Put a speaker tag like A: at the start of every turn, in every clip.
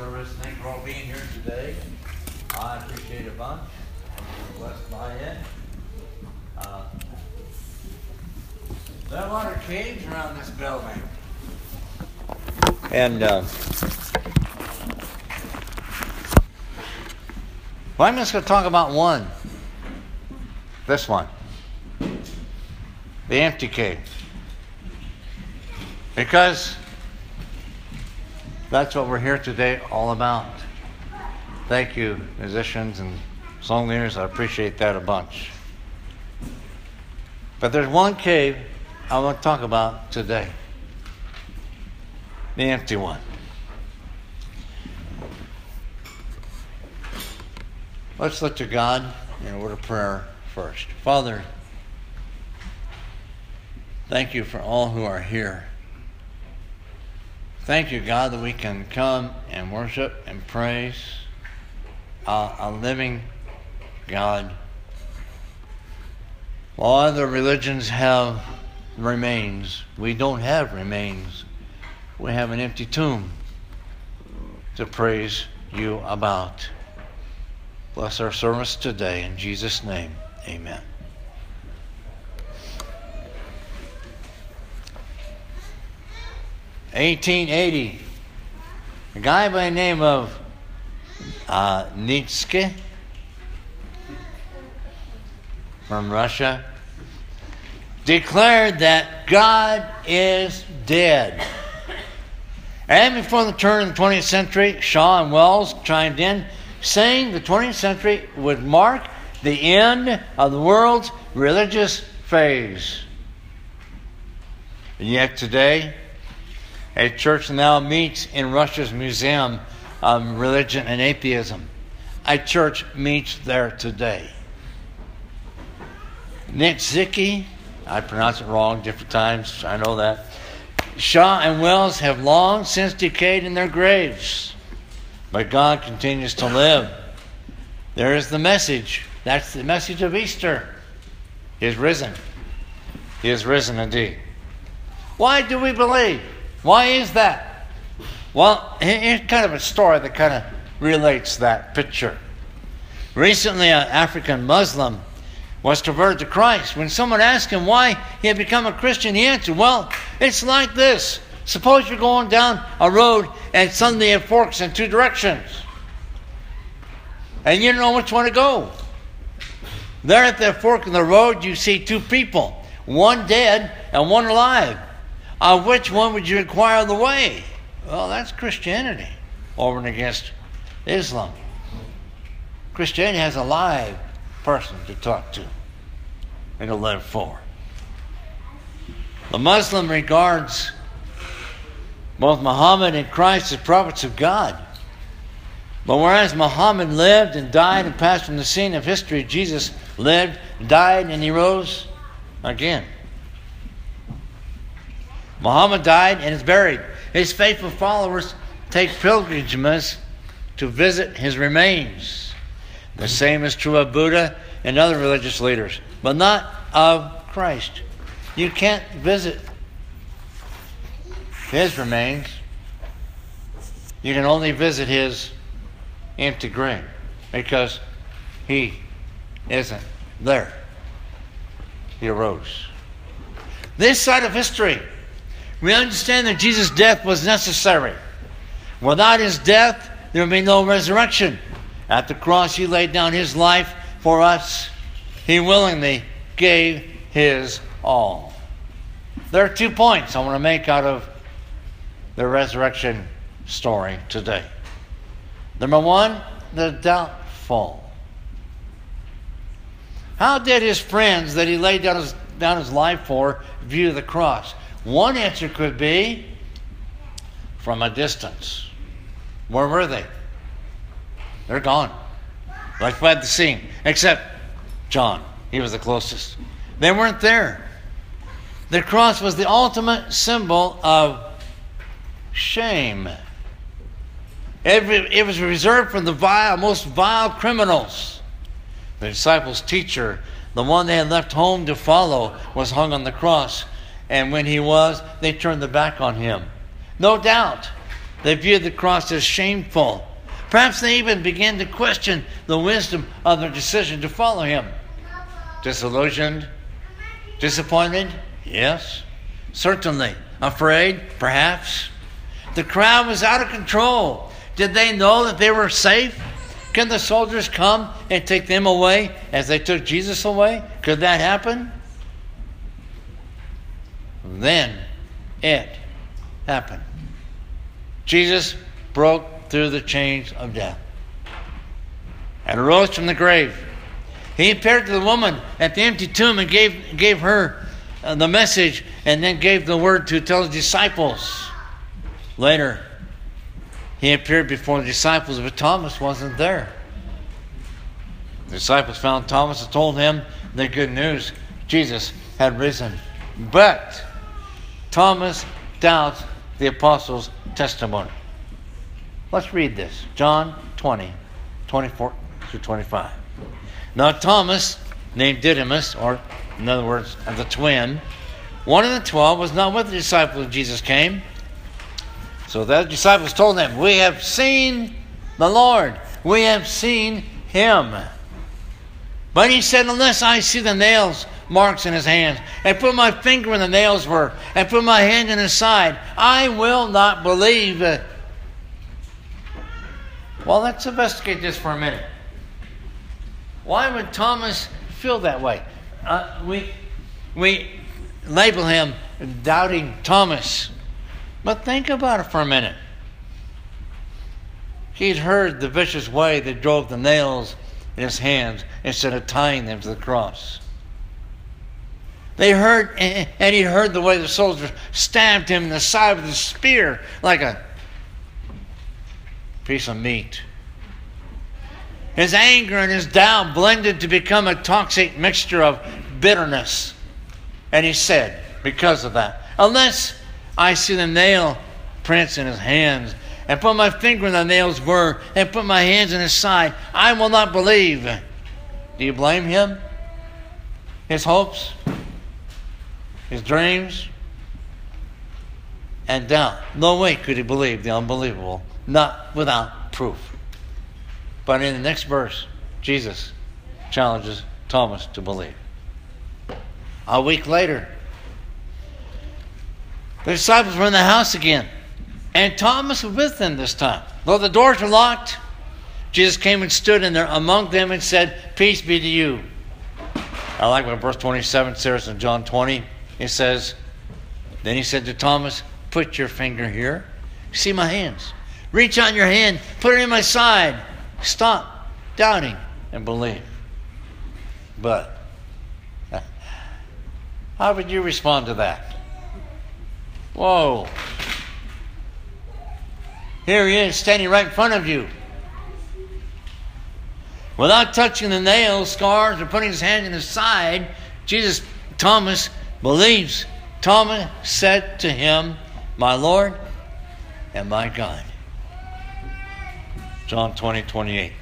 A: service. Thank you for all being here today. I appreciate a bunch. I'm blessed by it. Uh, there are a lot of caves around this building. And uh, well, I'm just going to talk about one. This one. The empty cave. Because that's what we're here today all about. Thank you, musicians and song leaders. I appreciate that a bunch. But there's one cave I want to talk about today the empty one. Let's look to God in a word of prayer first. Father, thank you for all who are here. Thank you, God, that we can come and worship and praise a, a living God. While other religions have remains, we don't have remains. We have an empty tomb to praise you about. Bless our service today. In Jesus' name, amen. 1880, a guy by the name of uh, Nietzsche from Russia declared that God is dead. And before the turn of the 20th century, Shaw and Wells chimed in, saying the 20th century would mark the end of the world's religious phase. And yet today, a church now meets in Russia's Museum of Religion and Atheism. A church meets there today. Nitzicki, I pronounce it wrong different times, I know that. Shaw and Wells have long since decayed in their graves, but God continues to live. There is the message. That's the message of Easter. He is risen. He is risen indeed. Why do we believe? Why is that? Well, here's kind of a story that kind of relates that picture. Recently, an African Muslim was converted to Christ. When someone asked him why he had become a Christian, he answered, Well, it's like this. Suppose you're going down a road and suddenly it forks in two directions. And you don't know which one to go. There at the fork in the road, you see two people, one dead and one alive. On which one would you inquire the way? Well, that's Christianity over and against Islam. Christianity has a live person to talk to and to live for. The Muslim regards both Muhammad and Christ as prophets of God. But whereas Muhammad lived and died and passed from the scene of history, Jesus lived, died, and he rose again. Muhammad died and is buried. His faithful followers take pilgrimages to visit his remains. The same is true of Buddha and other religious leaders, but not of Christ. You can't visit his remains. You can only visit his empty grave because he isn't there. He arose. This side of history we understand that Jesus' death was necessary. Without his death, there would be no resurrection. At the cross, he laid down his life for us. He willingly gave his all. There are two points I want to make out of the resurrection story today. Number one, the doubtful. How did his friends that he laid down his, down his life for view the cross? One answer could be from a distance. Where were they? They're gone. Like fled the scene. Except John. He was the closest. They weren't there. The cross was the ultimate symbol of shame. Every, It, was reserved for the vile, most vile criminals. The disciples' teacher, the one they had left home to follow, was hung on the cross. And when he was, they turned their back on him. No doubt, They viewed the cross as shameful. Perhaps they even began to question the wisdom of their decision to follow him. Disillusioned? Disappointed? Yes, certainly. Afraid? Perhaps. The crowd was out of control. Did they know that they were safe? Can the soldiers come and take them away as they took Jesus away? Could that happen? Then it happened. Jesus broke through the chains of death and rose from the grave. He appeared to the woman at the empty tomb and gave, gave her uh, the message and then gave the word to tell the disciples. Later, he appeared before the disciples, but Thomas wasn't there. The disciples found Thomas and told him the good news Jesus had risen. But Thomas doubts the apostles' testimony. Let's read this John 20, 24 through 25. Now, Thomas, named Didymus, or in other words, the twin, one of the twelve was not with the disciples when Jesus came. So the disciples told him, We have seen the Lord. We have seen him. But he said, Unless I see the nails marks in his hands, and put my finger where the nails were, and put my hand in his side, I will not believe. Well, let's investigate this for a minute. Why would Thomas feel that way? Uh, we, we label him doubting Thomas. But think about it for a minute. He'd heard the vicious way they drove the nails in his hands instead of tying them to the cross. They heard, and he heard the way the soldiers stabbed him in the side with a spear like a piece of meat. His anger and his doubt blended to become a toxic mixture of bitterness. And he said, because of that, unless I see the nail prints in his hands, and put my finger in the nails were, and put my hands in his side, I will not believe. Do you blame him? His hopes? His dreams? And doubt. No way could he believe the unbelievable, not without proof. But in the next verse, Jesus challenges Thomas to believe. A week later, the disciples were in the house again, and Thomas was with them this time. Though the doors were locked, Jesus came and stood in there among them and said, Peace be to you. I like what verse 27 says in John 20. It says, Then he said to Thomas, Put your finger here. See my hands. Reach out your hand, put it in my side. Stop doubting and believe. But how would you respond to that? Whoa. Here he is standing right in front of you. Without touching the nails, scars, or putting his hand in his side, Jesus, Thomas, believes. Thomas said to him, My Lord and my God. John 20, 28.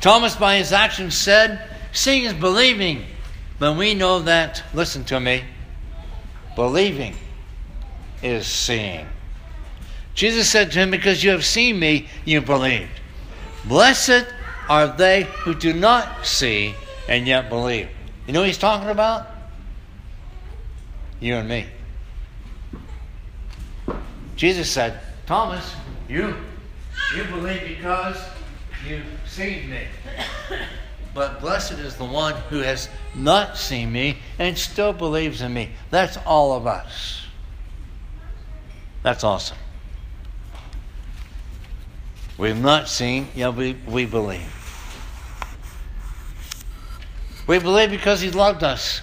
A: Thomas, by his actions, said, Seeing is believing. But we know that, listen to me, believing is seeing. Jesus said to him, Because you have seen me, you believed. Blessed are they who do not see and yet believe. You know what he's talking about? You and me. Jesus said, Thomas, you you believe because you've seen me. But blessed is the one who has not seen me and still believes in me. That's all of us. That's awesome. We've not seen, yet we, we believe. We believe because He loved us.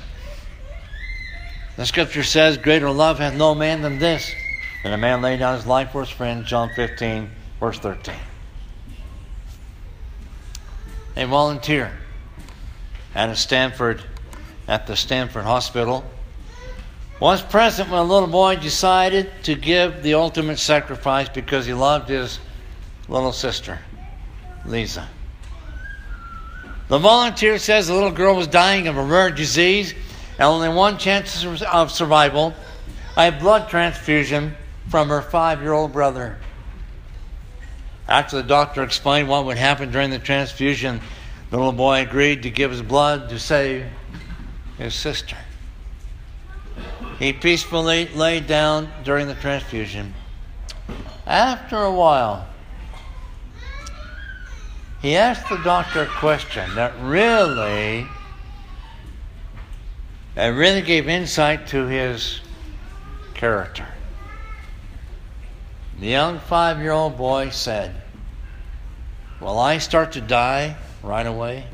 A: The scripture says, Greater love hath no man than this, that a man lay down his life for his friend, John 15, Verse 13. A volunteer at a Stanford at the Stanford Hospital was present when a little boy decided to give the ultimate sacrifice because he loved his little sister, Lisa. The volunteer says the little girl was dying of a rare disease only one chance of survival I a blood transfusion from her five year old brother. After the doctor explained what would happen during the transfusion, the little boy agreed to give his blood to save his sister. He peacefully lay down during the transfusion. After a while, he asked the doctor a question that really that really gave insight to his character. The young five year old boy said, Will I start to die right away?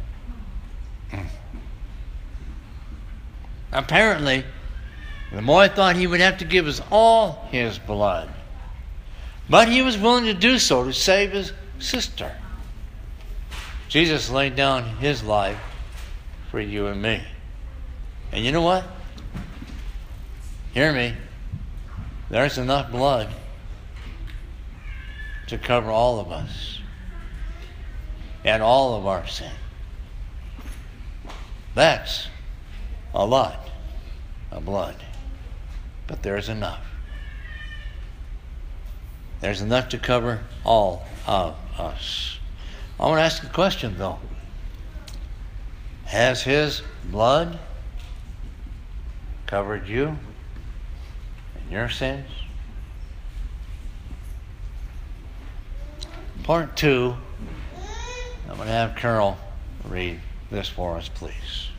A: Apparently, the boy thought he would have to give us all his blood. But he was willing to do so to save his sister. Jesus laid down his life for you and me. And you know what? Hear me. There's enough blood to cover all of us and all of our sin. That's a lot of blood. But there's enough. There's enough to cover all of us. I want to ask a question though. Has his blood covered you and your sins? Part two, I'm going to have Carol read this for us, please.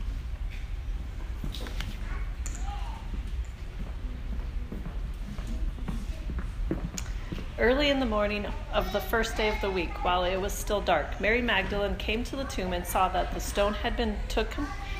B: Early in the morning of the first day of the week, while it was still dark, Mary Magdalene came to the tomb and saw that the stone had been took,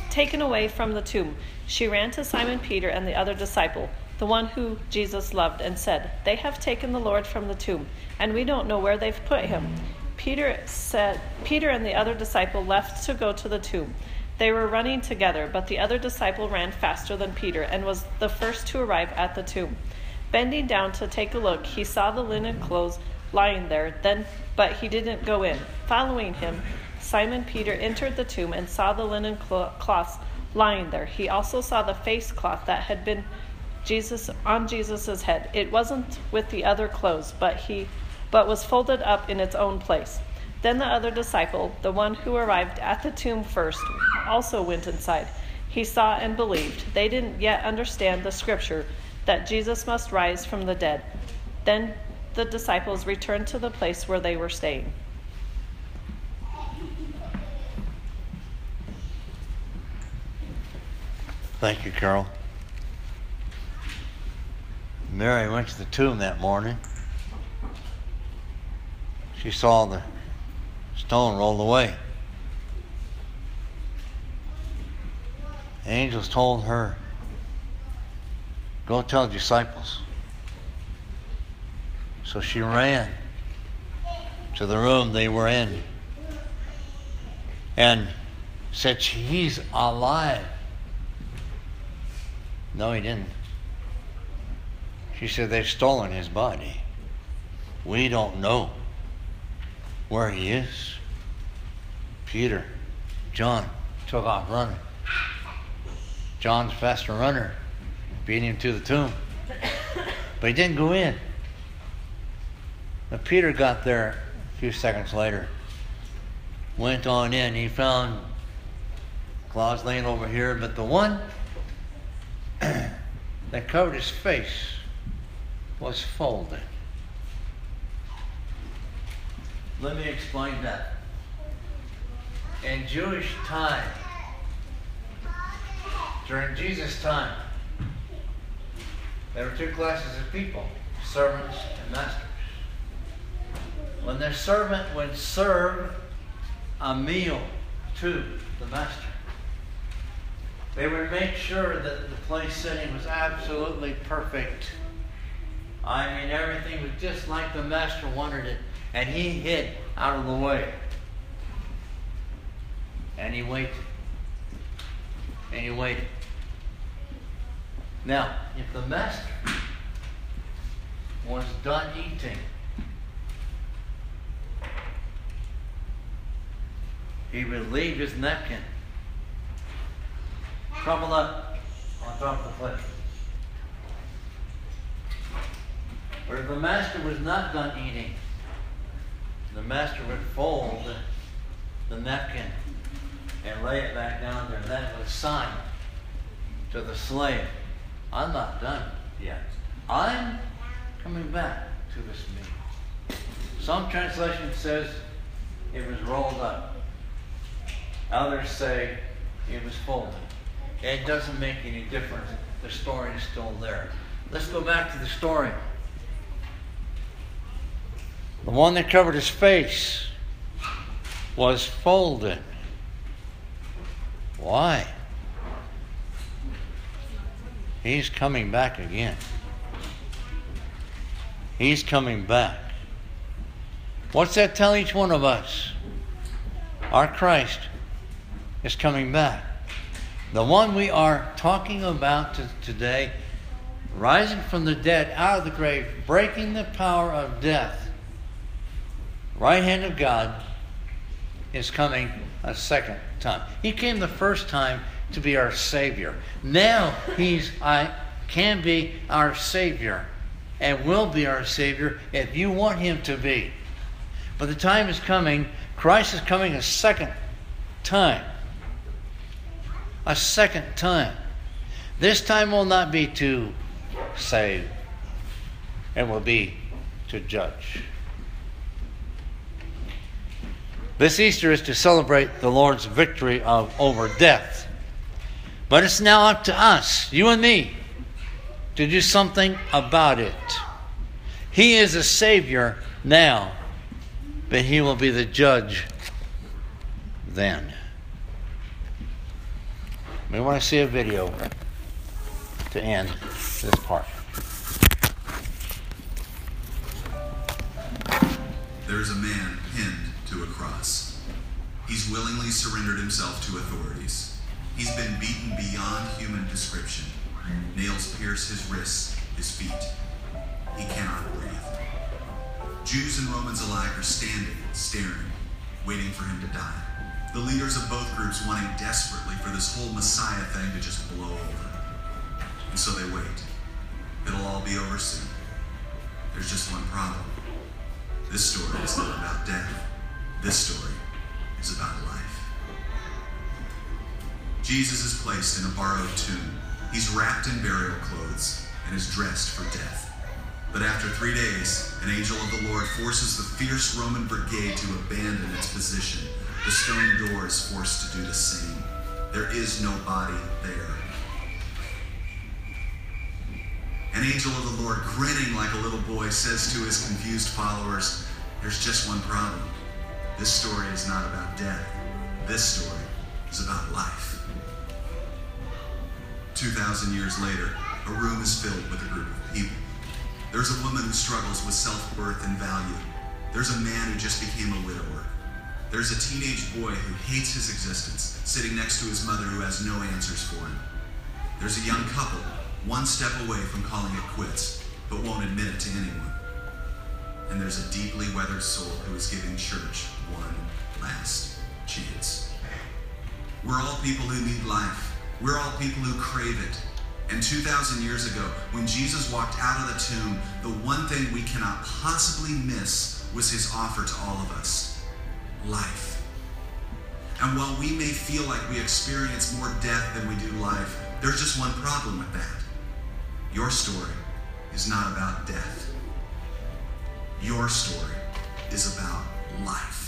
B: taken away from the tomb. She ran to Simon Peter and the other disciple, the one who Jesus loved, and said, They have taken the Lord from the tomb, and we don't know where they've put him. Peter said Peter and the other disciple left to go to the tomb. They were running together, but the other disciple ran faster than Peter and was the first to arrive at the tomb. Bending down to take a look, he saw the linen clothes lying there, then but he didn't go in. Following him, Simon Peter entered the tomb and saw the linen cloths lying there. He also saw the face cloth that had been Jesus on Jesus's head. It wasn't with the other clothes, but he but was folded up in its own place. Then the other disciple, the one who arrived at the tomb first, also went inside. He saw and believed. They didn't yet understand the scripture that Jesus must rise from the dead. Then the disciples returned to the place where they were staying.
A: Thank you, Carol. Mary went to the tomb that morning. She saw the stone rolled away. Angels told her Go tell the disciples. So she ran to the room they were in and said, He's alive. No, he didn't. She said, They've stolen his body. We don't know where he is. Peter, John took off running. John's faster runner beat him to the tomb. But he didn't go in. But Peter got there a few seconds later. Went on in. He found Claus laying over here, but the one that covered his face was folded. Let me explain that. In Jewish time, during Jesus' time, there were two classes of people servants and masters. When their servant would serve a meal to the master, they would make sure that the place setting was absolutely perfect. I mean, everything was just like the master wanted it, and he hid out of the way. And he waited. And he waited. Now, if the master was done eating, he would leave his napkin crumpled up on top of the plate. But if the master was not done eating, the master would fold the napkin and lay it back down there. That was a sign to the slave. I'm not done yet. I'm coming back to this meal. Some translation says it was rolled up. Others say it was folded. It doesn't make any difference. The story is still there. Let's go back to the story. The one that covered his face was folded. Why? He's coming back again. He's coming back. What's that tell each one of us? Our Christ is coming back. The one we are talking about today, rising from the dead out of the grave, breaking the power of death, right hand of God, is coming a second time. He came the first time to be our Savior. Now he's I can be our Savior and will be our Savior if you want him to be. But the time is coming, Christ is coming a second time. A second time. This time will not be to save, it will be to judge. This Easter is to celebrate the Lord's victory of, over death. But it's now up to us, you and me, to do something about it. He is a Savior now, but He will be the judge then. We want to see a video to end this part.
C: There's a man pinned to a cross. He's willingly surrendered himself to authorities. He's been beaten beyond human description. Nails pierce his wrists, his feet. He cannot breathe. Jews and Romans alike are standing, waiting for him to die. The leaders of both groups wanting desperately for this whole Messiah thing to just blow over. And so they wait. It'll all be over soon. There's just one problem. This story is not about death. This story is about life. Jesus is placed in a borrowed tomb. He's wrapped in burial clothes and is dressed for death. But after three days, an angel of the Lord forces the fierce Roman brigade to abandon its position. The stone door is forced to do the same. There is no body there. An angel of the Lord, grinning like a little boy, says to his confused followers, There's just one problem. This story is not about death. This story is about life. 2,000 years later, a room is filled with a group of people. There's a woman who struggles with self worth and value. There's a man who just became a widower. There's a teenage boy who hates his existence, sitting next to his mother who has no answers for him. There's a young couple, one step away from calling it quits, but won't admit it to anyone. And there's a deeply weathered soul who is giving church one last chance. We're all people who need life. We're all people who crave it. And 2,000 years ago, when Jesus walked out of the tomb, the one thing we cannot possibly miss was his offer to all of us life. And while we may feel like we experience more death than we do life, there's just one problem with that. Your story is not about death, your story is about life.